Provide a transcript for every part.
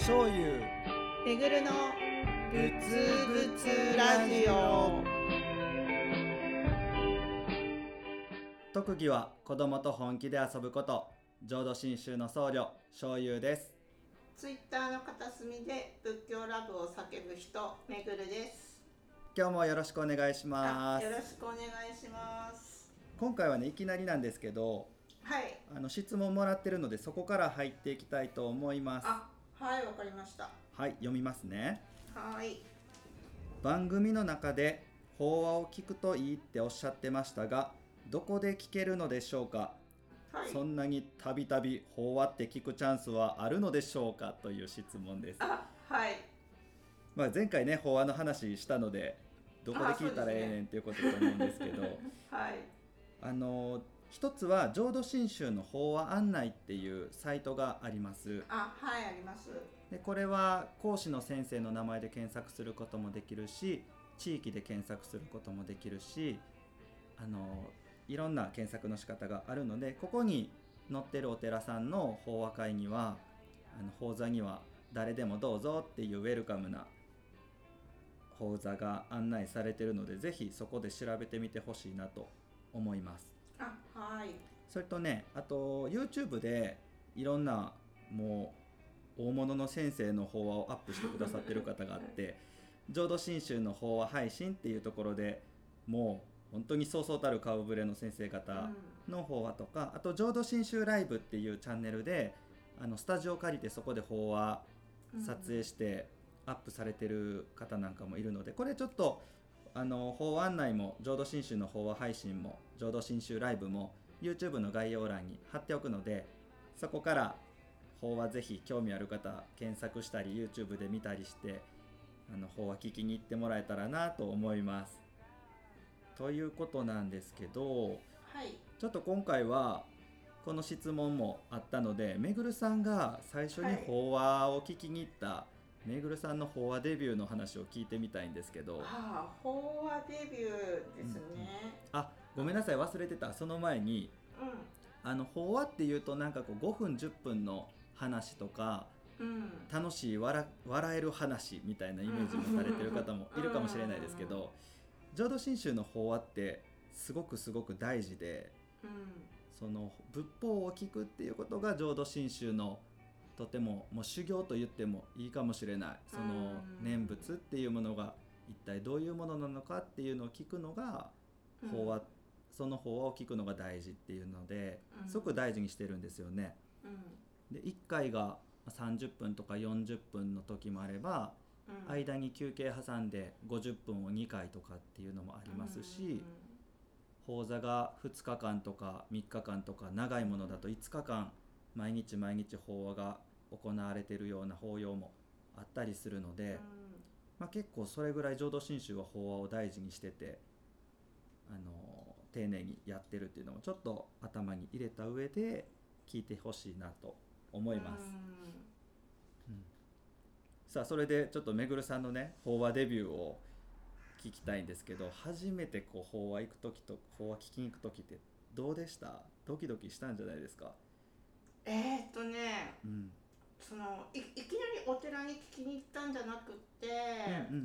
醤油。めぐるのぶつぶつラジオ。特技は子供と本気で遊ぶこと。浄土真宗の僧侶醤油です。ツイッターの片隅で仏教ラブを叫ぶ人めぐるです。今日もよろしくお願いします。あよろしくお願いします。今回はねいきなりなんですけどはい。あの質問もらってるのでそこから入っていきたいと思います。あはいわかりました。はい読みますね。はい。番組の中で法話を聞くといいっておっしゃってましたがどこで聞けるのでしょうか？はい。そんなにたびたび法話って聞くチャンスはあるのでしょうかという質問です。あはい。まあ、前回ね法話の話したのでどこで聞いたらええねんっていうことだと思うんですけど。はい。あの一つは浄土真宗の法話案内っていうサイトがありますあはいありますでこれは講師の先生の名前で検索することもできるし地域で検索することもできるしあのいろんな検索の仕方があるのでここに載ってるお寺さんの法話会にはあの法座には誰でもどうぞっていうウェルカムな法座が案内されてるのでぜひそこで調べてみてほしいなと思います。あはい。それとねあと YouTube でいろんなもう大物の先生の法話をアップしてくださってる方があって 浄土真宗の法話配信っていうところでもう本当にそうそうたる顔ぶれの先生方の法話とか、あと浄土真宗ライブっていうチャンネルであのスタジオを借りてそこで法話撮影してアップされてる方なんかもいるのでこれちょっとあの法話案内も浄土真宗の法話配信も浄土真宗ライブも YouTube の概要欄に貼っておくのでそこから法話ぜひ興味ある方検索したり YouTube で見たりしてあの法話聞きに行ってもらえたらなと思います。ということなんですけどはいちょっと今回はこの質問もあったのでめぐるさんが最初に法話を聞きに行った、めぐるさんの法話デビューの話を聞いてみたいんですけど。あ法話デビューですね。あごめんなさい忘れてた。その前にうん。あの法話っていうとなんかこう5分10分の話とかうん。楽しい笑笑える話みたいなイメージもされてる方もいるかもしれないですけど浄土真宗の法話ってすごくすごく大事でうん。その仏法を聞くっていうことが浄土真宗のとてももう修行と言ってもいいかもしれない。そのうん念仏っていうものが一体どういうものなのかっていうのを聞くのがうん。法話、その法話を聞くのが大事っていうのでうん。すごく大事にしてるんですよね。うん。で1回が30分とか40分の時もあればうん。間に休憩挟んで50分を2回とかっていうのもありますし。講座が2日間とか3日間とか長いものだと5日間毎日毎日法話が行われているような法要もあったりするので、まあ、結構それぐらい浄土真宗は法話を大事にしててあの丁寧にやってるっていうのもちょっと頭に入れた上で聞いてほしいなと思います。さあそれでちょっとめぐるさんのね法話デビューを聞きたいんですけど初めてこう法話行く時と法話聞きに行く時ってどうでした？ドキドキしたんじゃないですか？えー、っとね。うんそのいいきなりお寺に聞きに行ったんじゃなくって、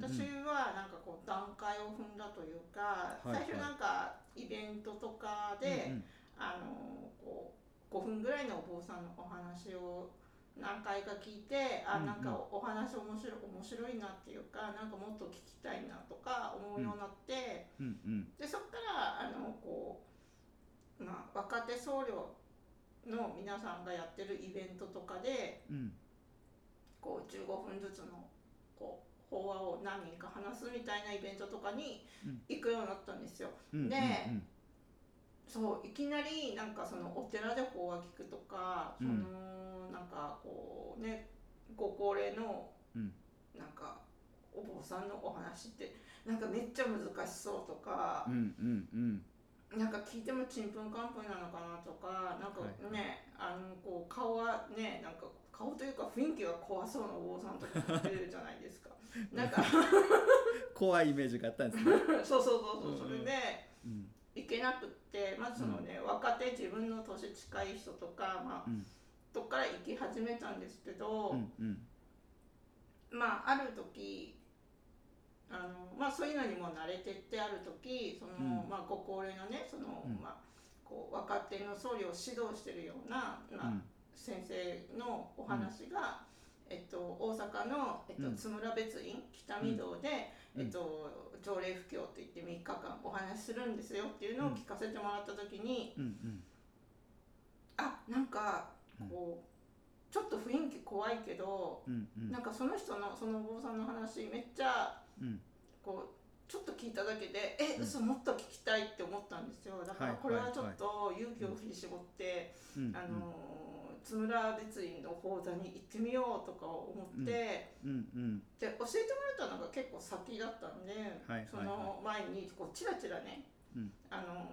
私はなんかこう段階を踏んだというか、いはい。最初なんかイベントとかで、うんうん。あのこう5分ぐらいのお坊さんのお話を何回か聞いてあなんかお話面白い面白いなっていうかなんかもっと聞きたいなとか思うようになって、でそこからあのこう、まあ、若手僧侶の皆さんがやってるイベントとかでうん。こう15分ずつのこう法話を何人か話すみたいなイベントとかにうん。行くようになったんですよ。うんでうん。そういきなりなんかそのお寺で法話聞くとか、うん。そのなんかこうねご高齢のうん。なんかお坊さんのお話ってなんかめっちゃ難しそうとかうんう、んうんなんか聞いてもちんぷんかんぷんなのかなとかなんかはい。ね、あのこう顔はねなんか顔というか雰囲気が怖そうなお坊さんとかも出るじゃないですか。なんか怖いイメージがあったんですね。そうそうそうそうそうんうん。れでうん。行けなくってまずそのね、若手自分の年近い人とかまあうん。とこから行き始めたんですけど、うんうん。まあある時あのまあそういうのにも慣れてってある時その、うん。まあご高齢のねその、うん。まあこう若手の僧侶を指導してるような、まあうん。先生のお話が、えっと、大阪の、えっとうん。津村別院北御堂で、うん。えっと、条例布教といって3日間お話しするんですよっていうのを聞かせてもらった時に、うん。うん。あなんかこうちょっと雰囲気怖いけど、うん。うん。なんかその人のそのお坊さんの話めっちゃうんこうちょっと聞いただけでえうん。嘘もっと聞きたいって思ったんですよ。だからはいこれはちょっと勇気を振り絞って、うんあの津村別院の講座に行ってみようとか思って、で教えてもらったのが結構先だったんで、その前にこうチラチラね、うん。あの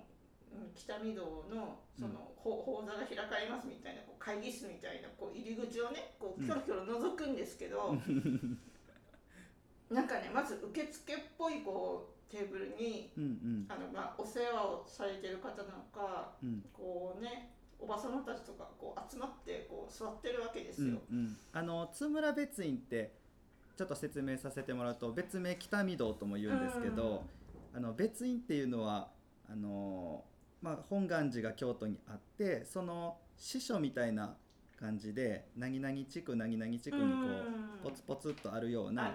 うん北御堂のその、ほ講座が開かれますみたいなこう会議室みたいなこう入り口をねこううんキョロキョロ覗くんですけど、なんかねまず受付っぽいこうテーブルにうんうん。あの、まあ、お世話をされてる方なのかうん。こうねおば様たちとかこう集まってこう座ってるわけですよ。うんうん。あの津村別院ってちょっと説明させてもらうと別名北御堂とも言うんですけど、あの別院っていうのはあの、まあ、本願寺が京都にあってその師匠みたいな感じで何々地区何々地区にこうポツポツっとあるようあな、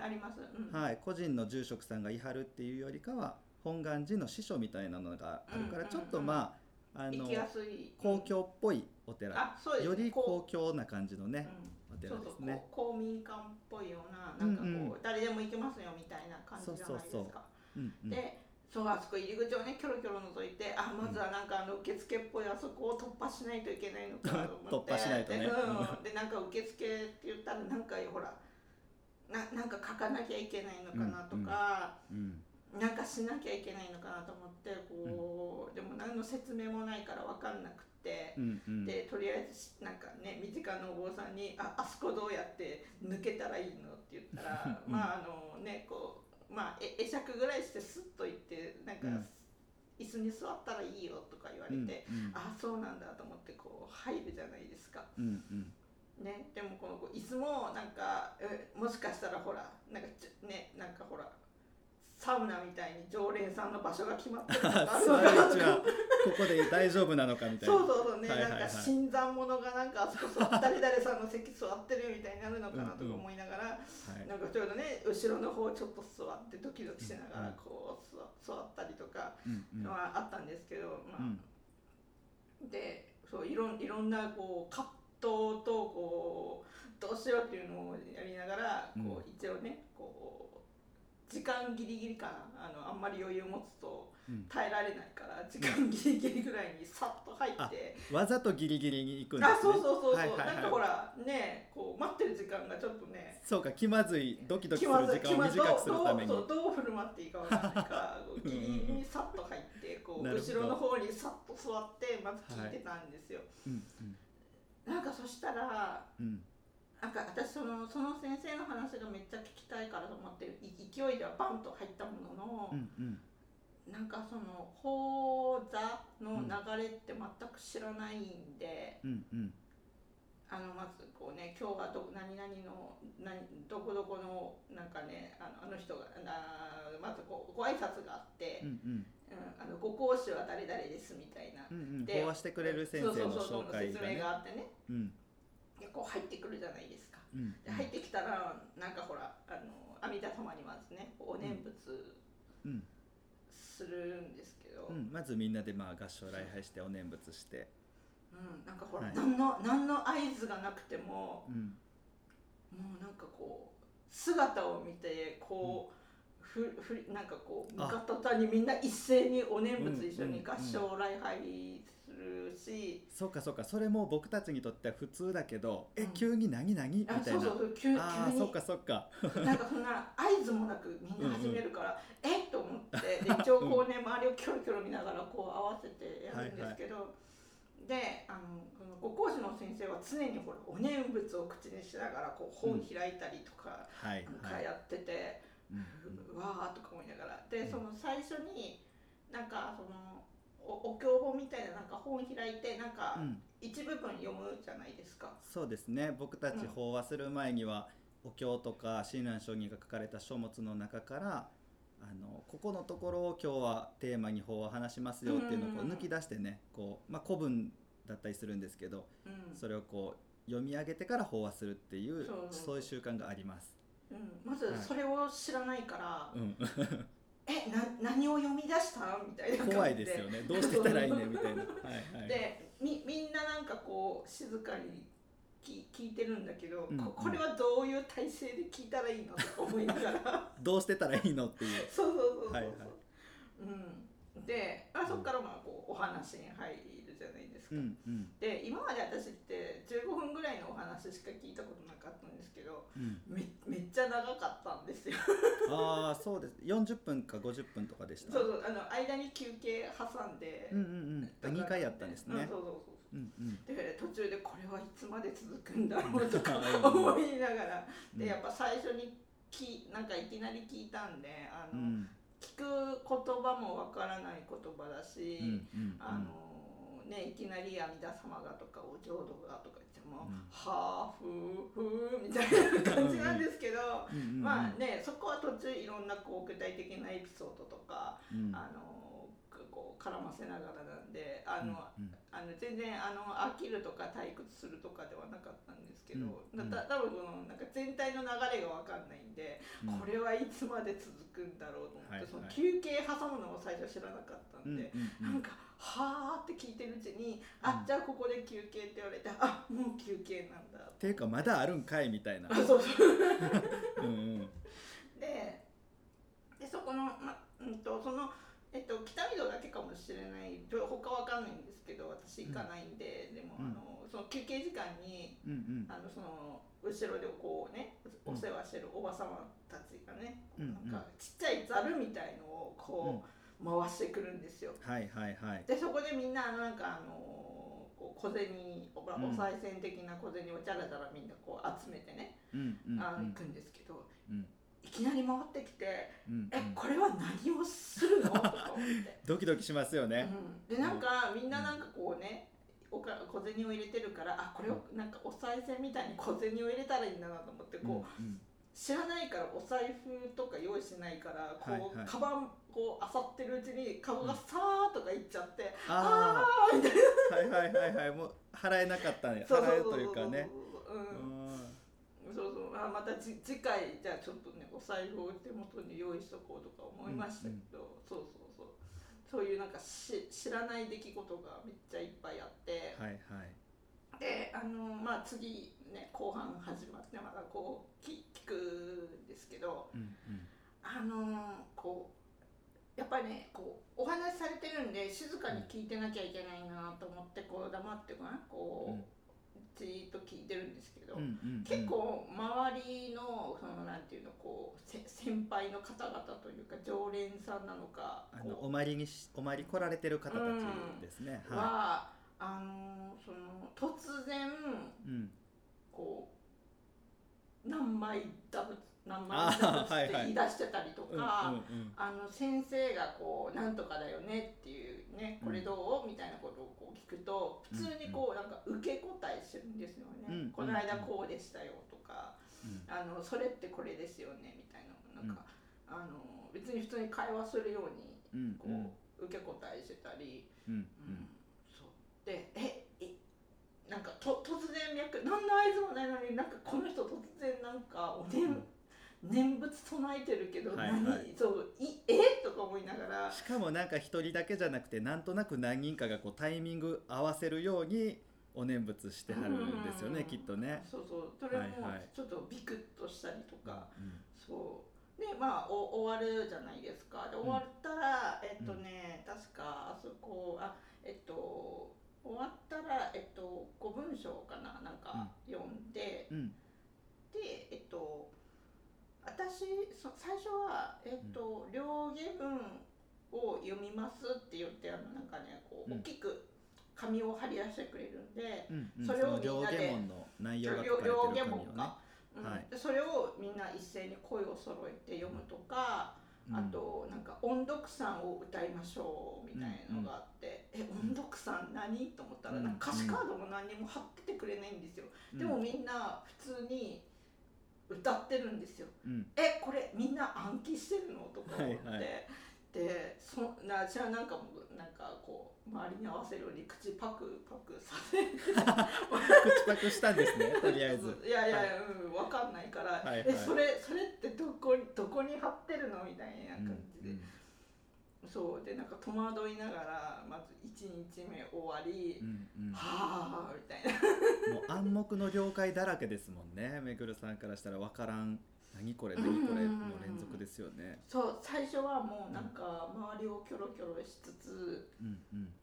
はい、個人の住職さんがいはるっていうよりかは本願寺の師匠みたいなのがあるからちょっとまああの公共っぽいお寺。よりこ公共な感じのうね、うん。お寺ですね。公民館っぽいようななんかこう、誰でも行けますよみたいな感じじゃないですか。でそうあそこ入り口をねキョロキョロ覗いてあまずはなんかあの受付っぽいあそこを突破しないといけないのかと思って。突破しないとね。で,、うん、でなんか受付って言ったらなんかほらななんか書かなきゃいけないのかなとか、うんなんかしなきゃいけないのかなと思ってこう、でも何の説明もないから分かんなくって。うんうん。でとりあえずなんかね身近なお坊さんに「ああそこどうやって抜けたらいいの?」って言ったら、うん。まああのねこうまあえ会釈ぐらいしてスッと行ってなんか、うん。椅子に座ったらいいよとか言われうんて、あそうなんだと思ってこう入るじゃないですか。うんうん。ね、でもこのこう椅子もなんかえもしかしたらほらなんかねなんかほらサウナみたいに常連さんの場所が決まってるとかあるのかな。ここで大丈夫なのかみたいな。そうそうそうね、はいはいはい。なんか新参者がなんかあそこ座誰々さんの席座ってるみたいになるのかなとか思いながら、はい。なんかちょうどね後ろの方ちょっと座ってドキドキしながらうんこう座座ったりとかうんうん。はあったんですけど、まあ。うん。でそういろんいろんなこう葛藤とこうどうしようっていうのをやりながらこう一応ねこう時間ギリギリかな。あのあんまり余裕持つとうん。耐えられないから時間ギリギリぐらいにさっと入って。わざとギリギリに行くんですね。あそうそうそうそう、はいはいはい。なんかほらねこう待ってる時間がちょっとね。そうか気まずいドキドキする時間を短くするために。どうどう振る舞っていいかわかんないからギリギリにさっと入ってこう後ろの方にさっと座ってまず聞いてたんですよ、うんなんかそしたらうんうんなんか私そのその先生の話がめっちゃ聞きたいからと思ってい勢いではバンと入ったものの、うんうん。なんかその講座の流れって全く知らないんで、うんうん。あのまずこうね今日はど何々の何どこどこのなんかねあのあの人があまずこうご挨拶があって、うんうん。うんあのご講師は誰々ですみたいな、うんうん。で講話してくれる先生のそうそう説明があってね。うんでこう入ってくるじゃないですか。うん。で入ってきたらなんかほらあの阿弥陀様にまずねお念仏うん。するんですけど、うん。まずみんなでまあ合唱礼拝してお念仏して。うん。なんかほら、はい。何の何の合図がなくてもうん。もうなんかこう姿を見てこう、ふふなんかこうあ。向かったにみんな一斉にお念仏一緒にうん。うん。合唱礼拝するし、そうかそうか。それも僕たちにとっては普通だけどえうん。急に何何みたいな。あそうそう。急急に。ああそっかそっか。なんかそんな合図もなくみんな始めるから、え？っと思って。で一応こうね周りをキョロキョロ見ながらこう合わせてやるんですけど、であのこのご講師の先生は常にほらお念仏を口にしながらこう本開いたりとか、はいなんかはいやってて、うん。うわーとか思いながら。でうん。その最初になんかそのおお経本みたいななんか本開いてなんかうん。一部分読むじゃないですか。そうですね。僕たちうん。法話する前には、お経とか親鸞聖人が書かれた書物の中からあのここのところを今日はテーマに法を話しますよっていうのをこううん。抜き出してねこう、まあ、古文だったりするんですけどうん。それをこう読み上げてから法話するっていうそう。いう習慣があります。うん、まずはいそれを知らないから、うん、えな何を読み出した？みたいな感じ怖いですよね。どうしてたらいいね？みたいな。はいはい、でみみんななんかこう静かに聞聞いてるんだけど、うんここれはどういう体勢で聞いたらいいの？とか思いながら。どうしてたらいいの？っていう。そうそうそうそう、はいはい。うん、であそこからまあこうお話に入るじゃないですか、うんうん。で今まで私って15分ぐらいのお話しか聞いたことなかったんですけどうん、めめっちゃ長かったんですよ。ああそうです。40分か50分とかでした？そうそうあの間に休憩挟んで、うんうんうん。あ2回やったんですね。うん、。そうそうそうう。んうん。で途中でこれはいつまで続くんだろうとかうん思いながら。うん。でやっぱ最初にきなんかいきなり聞いたんであの、うん。聞く言葉もわからない言葉だし、うんうん。あのねいきなり阿弥陀様がとかお浄土がとか言っても、うん。はあふうふうみたいな感じなんですけど、うん。うん。うん。まあねそこは途中いろんなこう具体的なエピソードとか、うん。あのこう絡ませながらなんであの、うん。あの全然あの飽きるとか退屈するとかではなかったんですけど、うん。だ多分なんか全体の流れが分かんないんで、うん。これはいつまで続くんだろうと思って、はいはい。その休憩挟むのも最初知らなかったうんんで、うんうん。なんか「はあ」って聞いてるうちに「うん。あじゃあここで休憩」って言われて「あもう休憩なんだ」ていうかまだあるんかいみたいな。あ。そうそう。うんうん。ででそこの、まうん、とその、えっと、北海道だけかもしれない。他わかんないんですけど私行かないんで、でも、うん。あのその休憩時間にうんうん。あのその後ろでこうねうんお世話してるおば様たちがね、うんなんかちっちゃいざるみたいのをこう、回してくるんですよ。はいはいはい。でそこでみんななんかあのこう小銭おお賽銭的な小銭をじゃらじゃらみんなこう集めてね、うんうんあ行くんですけど、うん。いきなり回ってきてうんえこれは何をするの？とか思って、ドキドキしますよね。うん、でなんかみんななんかこうねおか小銭を入れてるからあこれをなんかお賽銭みたいに小銭を入れたらいいんだなと思ってこう、知らないからお財布とか用意してないからこう、はいはい。カバンこう漁ってるうちにカゴがさーとかいっちゃって、ああーみたいな。あはいはいはいはい。もう払えなかったね。払うというかね。うん。うんそうそう。あまたじ次回じゃあちょっとねお財布を手元に用意しとこうとか思いましたけど、そうそうそう。そういうなんかし知らない出来事がめっちゃいっぱいあって、はいはい。であのまあ次ね後半始まってまだこう聞聞くんですけどうんうんあのこうやっぱりねこうお話しされてるんで静かに聞いてなきゃいけないなと思ってこう黙ってこうねこう、じーっと聞いてるんですけど、うんうんうん結構周りのそのなんていうのこうせ先輩の方々というか常連さんなのかあのこお参りにしお参り来られてる方たちですね。うははあのその突然い。うん。こう何枚ダブ何枚ダブって言い出してたりとか。うん。あの先生がこう「なんとかだよね」っていうね「これどう?」みたいなことをこう聞くと普通にこうなんか受け答えしてるんですよね。うんこの間こうでしたよとか、うんあのそれってこれですよねみたいななんか、あの別に普通に会話するようにうんこう、受け答えしてたり、うんそうでえと突然脈何の合図もないのになんかこの人突然なんかお念,、念仏唱えてるけどはい何、はい。そういえ？とか思いながら。しかもなんか一人だけじゃなくてなんとなく何人かがこうタイミング合わせるようにお念仏してはるんですよね、うん。きっとね。そうそう。それもはいはい。ちょっとビクッとしたりとか、うんそう。でまあお終わるじゃないですか。で終わったら、えっとね、確かあそこあえっと終わったらえっと古文章かななんか読んで、うん。でえっと私そ最初はえっと、両下文を読みますって言ってあのなんかねこううん。大きく紙を貼り出してくれるんで、うんうん。それをみんなで下門の内容が書かれてる両紙をね。下文。か、うん。はいでそれをみんな一斉に声を揃えて読むとか、うん。あとなんか音読さんを歌いましょうみたいなのがあって、え音読さん何？と思ったら、うん。なんか歌詞カードも何にも貼っててくれないんですよ、うん。でもみんな普通に歌ってるんですよ。うんえこれみんな暗記してるの？とか思って、はいはい。でそな私はなんかもうなんかこう周りに合わせるように口パクパクさせて。口パクしたんですね とりあえず。いやいや、うん分かんないから、はいはい。えそれそれってどこにどこに貼ってるの？みたいな感じで、うんそうでなんか戸惑いながらまず1日目終わり、うんうん。はあみたいな。もう暗黙の了解だらけですもんね。めぐるさんからしたら分からん。何これ何これの連続ですよね。そう最初はもうなんか周りをキョロキョロしつつうんうん。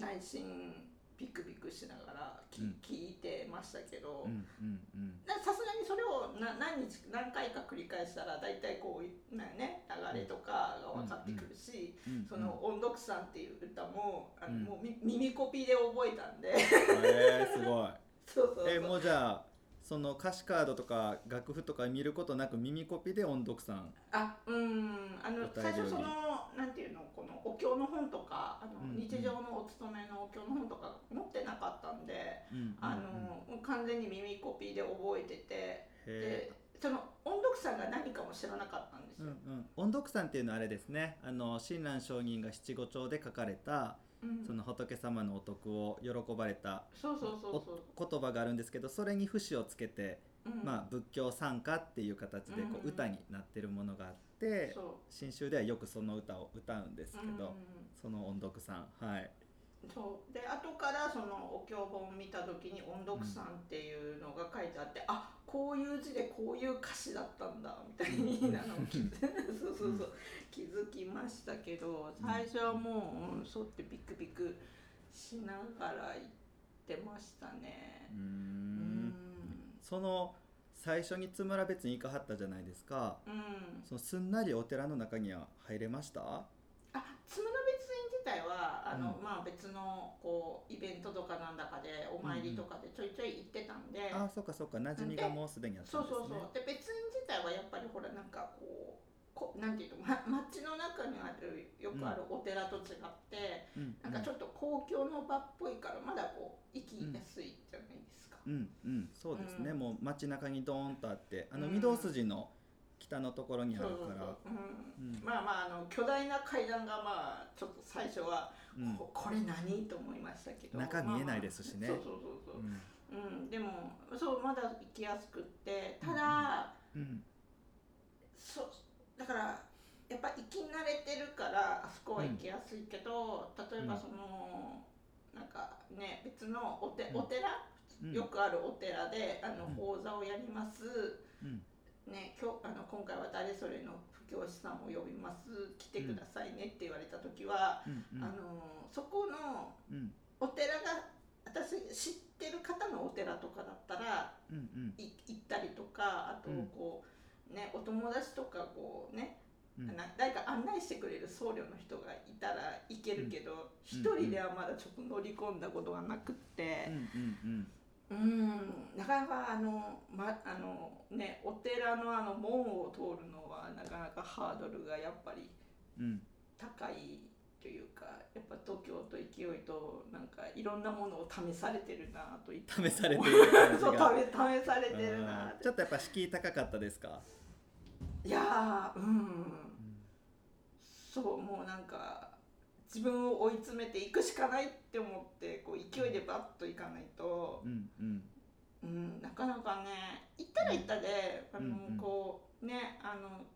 内心ビクビクしながらき、うん。聞いてましたけどさすがにそれをな何日何回か繰り返したら大体こうなね流れとかが分かってくるし、うん。その「音読さん」っていう歌もあの、うん。もうみ耳コピーで覚えたんで。えー、すごい。そうそうえーもうじゃあその歌詞カードとか楽譜とか見ることなく耳コピで音読さんあうん。あの最初そのなんていうのこのお経の本とかあの、うんうん。日常のお勤めのお経の本とか持ってなかったんで、うんうんうん。あの完全に耳コピーで覚えててへでその音読さんが何かも知らなかったんですーうんよ。うん、音読さんっていうのはあれですね。あの親鸞上人が七五調で書かれたうん。その仏様のお徳を喜ばれたそうそうそうそう。言葉があるんですけどそれに節をつけて、うん。まあ、仏教参加っていう形でこうんう歌になってるものがあってそう。新宗ではよくその歌を歌うんですけど、うんその音読さんはい。そう。で後からそのお経本を見た時に音読さんっていうのが書いてあって、あこういう字でこういう歌詞だったんだみたいになのを気づ そうそうそう。気づきましたけど最初はもう、うん、そうってビクビクしながら言ってましたね。うん。その最初に津村別に行かはったじゃないですか。うん、そのすんなりお寺の中には入れました？あ津村別院自体はあの、うん。まあ、別のこうイベントとかなんだかでお参りとかでちょいちょい行ってたんで、あそうかそうか。馴染みがもうすでにあったそんですね。うそうそう。で別院自体はやっぱりほらなんかこうこなんていうの、ま、街の中にあるよくあるお寺と違って、うん。なんかちょっと公共の場っぽいからまだこう行きやすいじゃない。うんうん。そうですね、うん。もう街中にドーンとあってあのうん。御堂筋の北のところにあるから。まあまああの巨大な階段がまあちょっと最初は、うん。ここれ何？と思いましたけど。中見えないですしね。まあまあ。そうそうそうそう。うん。うん、でもそうまだ行きやすくってただ、うん。そだからやっぱ行き慣れてるからあそこは行きやすいけど、例えばその、なんかね別のおてうん。お寺、うんよくあるお寺であのうん。法座をやります、うん。ね、今日あの今回は誰それの布教師さんを呼びます。来てくださいねって言われた時は、うん。うん。あのそこのうん。お寺が私知ってる方のお寺とかだったらうん。うん。い行ったりとかあとうん。こう、ねお友達とかこうね、うん。な誰か案内してくれる僧侶の人がいたら行けるけど一、うん。人ではまだちょっと乗り込んだことがなくって。うん。うん。うんなかなかあの,、ま、あのねお寺のあの門を通るのはなかなかハードルがやっぱりうん。うん高いというかやっぱ度胸と勢いとなんかいろんなものを試されてるなと試されてる感じ そうが試試されてるなちょっとやっぱ敷居高かったですか、いやーうん。うん。そうもうなんか自分を追い詰めていくしかないって思ってこう勢いでバッといかないと、うんうん。うん、なかなかね行ったら行ったで、あのうん。うんこうねあの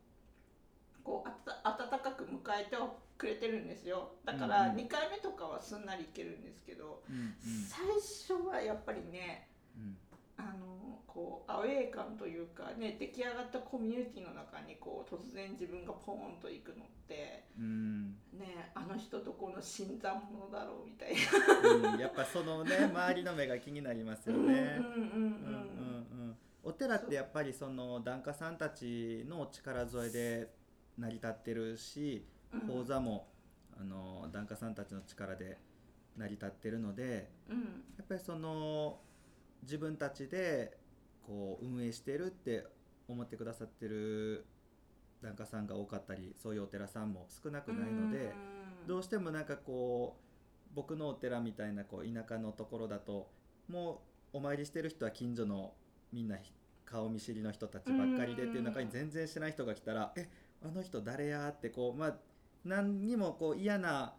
こうあた温かく迎えてはくれてるんですよ。だかうんらうん。2回目とかはすんなり行けるんですけど、うん。最初はやっぱりねうん。あのこうアウェー感というかね出来上がったコミュニティの中にこう突然自分がポーンと行くのってうん。ねあの人どこの新参者だろうみたいな。うん。やっぱそのね 周りの目が気になりますよね。お寺ってやっぱりその檀家さんたちの力添えで成り立ってるしうん。講座もあの檀家さんたちの力で成り立ってるのでうん。やっぱりその自分たちでこう運営してるって思ってくださってる檀家さんが多かったりそういうお寺さんも少なくないので。どうしてもなんかこう僕のお寺みたいなこう田舎のところだともうお参りしてる人は近所のみんなひ顔見知りの人たちばっかりでっていう中に全然知らない人が来たら「えあの人誰や?」ってこうまあ何にもこう嫌な、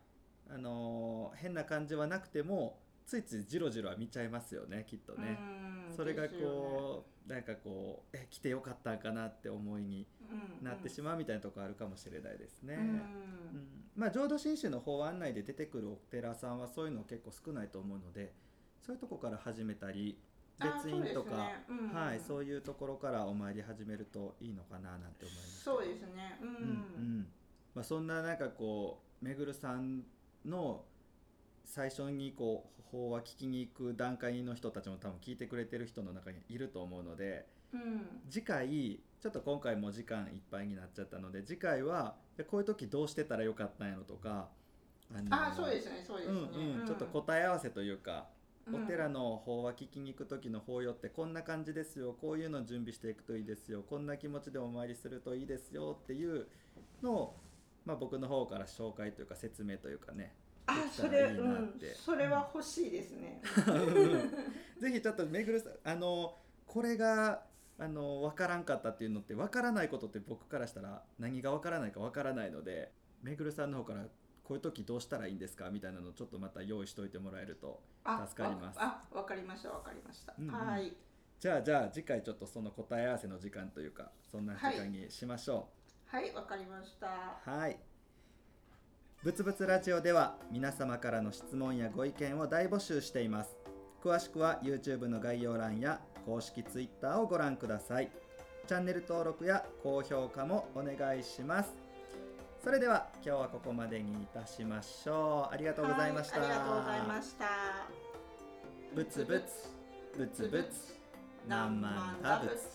あのー変な感じはなくてもついついジロジロは見ちゃいますよねきっとね。うんそれがこうなんかこうえ来てよかったんかなって思いにうんなってしまうみたいなところあるかもしれないですね。うん。うん。まあ浄土真宗の法案内で出てくるお寺さんはそういうの結構少ないと思うのでそういうとこから始めたりあ別院とか、そううん。はい、そういうところからお参り始めるといいのかななんて思います。そうですね。うん、うんうん。まあ、そんななんかこうめぐるさんの最初にこう法話聞きに行く段階の人たちも多分聞いてくれてる人の中にいると思うのでうん。次回ちょっと今回も時間いっぱいになっちゃったので次回はでこういう時どうしてたらよかったんやろとかあそうですねそうですね、うんうん、ちょっと答え合わせというか、うん。お寺の法話聞きに行く時の法要ってこんな感じですよこういうの準備していくといいですよこんな気持ちでお参りするといいですよっていうのを、まあ、僕の方から紹介というか説明というかねあそれらいいなうんそれは欲しいですね、ぜひちょっとめぐるさんあのこれがあの分からんかったっていうのって分からないことって僕からしたら何が分からないか分からないのでめぐるさんの方からこういう時どうしたらいいんですかみたいなのをちょっとまた用意しておいてもらえると。あ助かります。あわかりました。わかりました、うんうん。はい。じゃあじゃあ次回ちょっとその答え合わせの時間というかそんな時間にしましょはいわかりました。うはいぶつぶつラジオでは皆様からの質問やご意見を大募集しています。詳しくは YouTube の概要欄や公式 Twitter をご覧ください。チャンネル登録や高評価もお願いします。それでは今日はここまでにいたしましょう。ありがとうございました、はいありがとうございました。ぶつぶつぶつぶつ何万打仏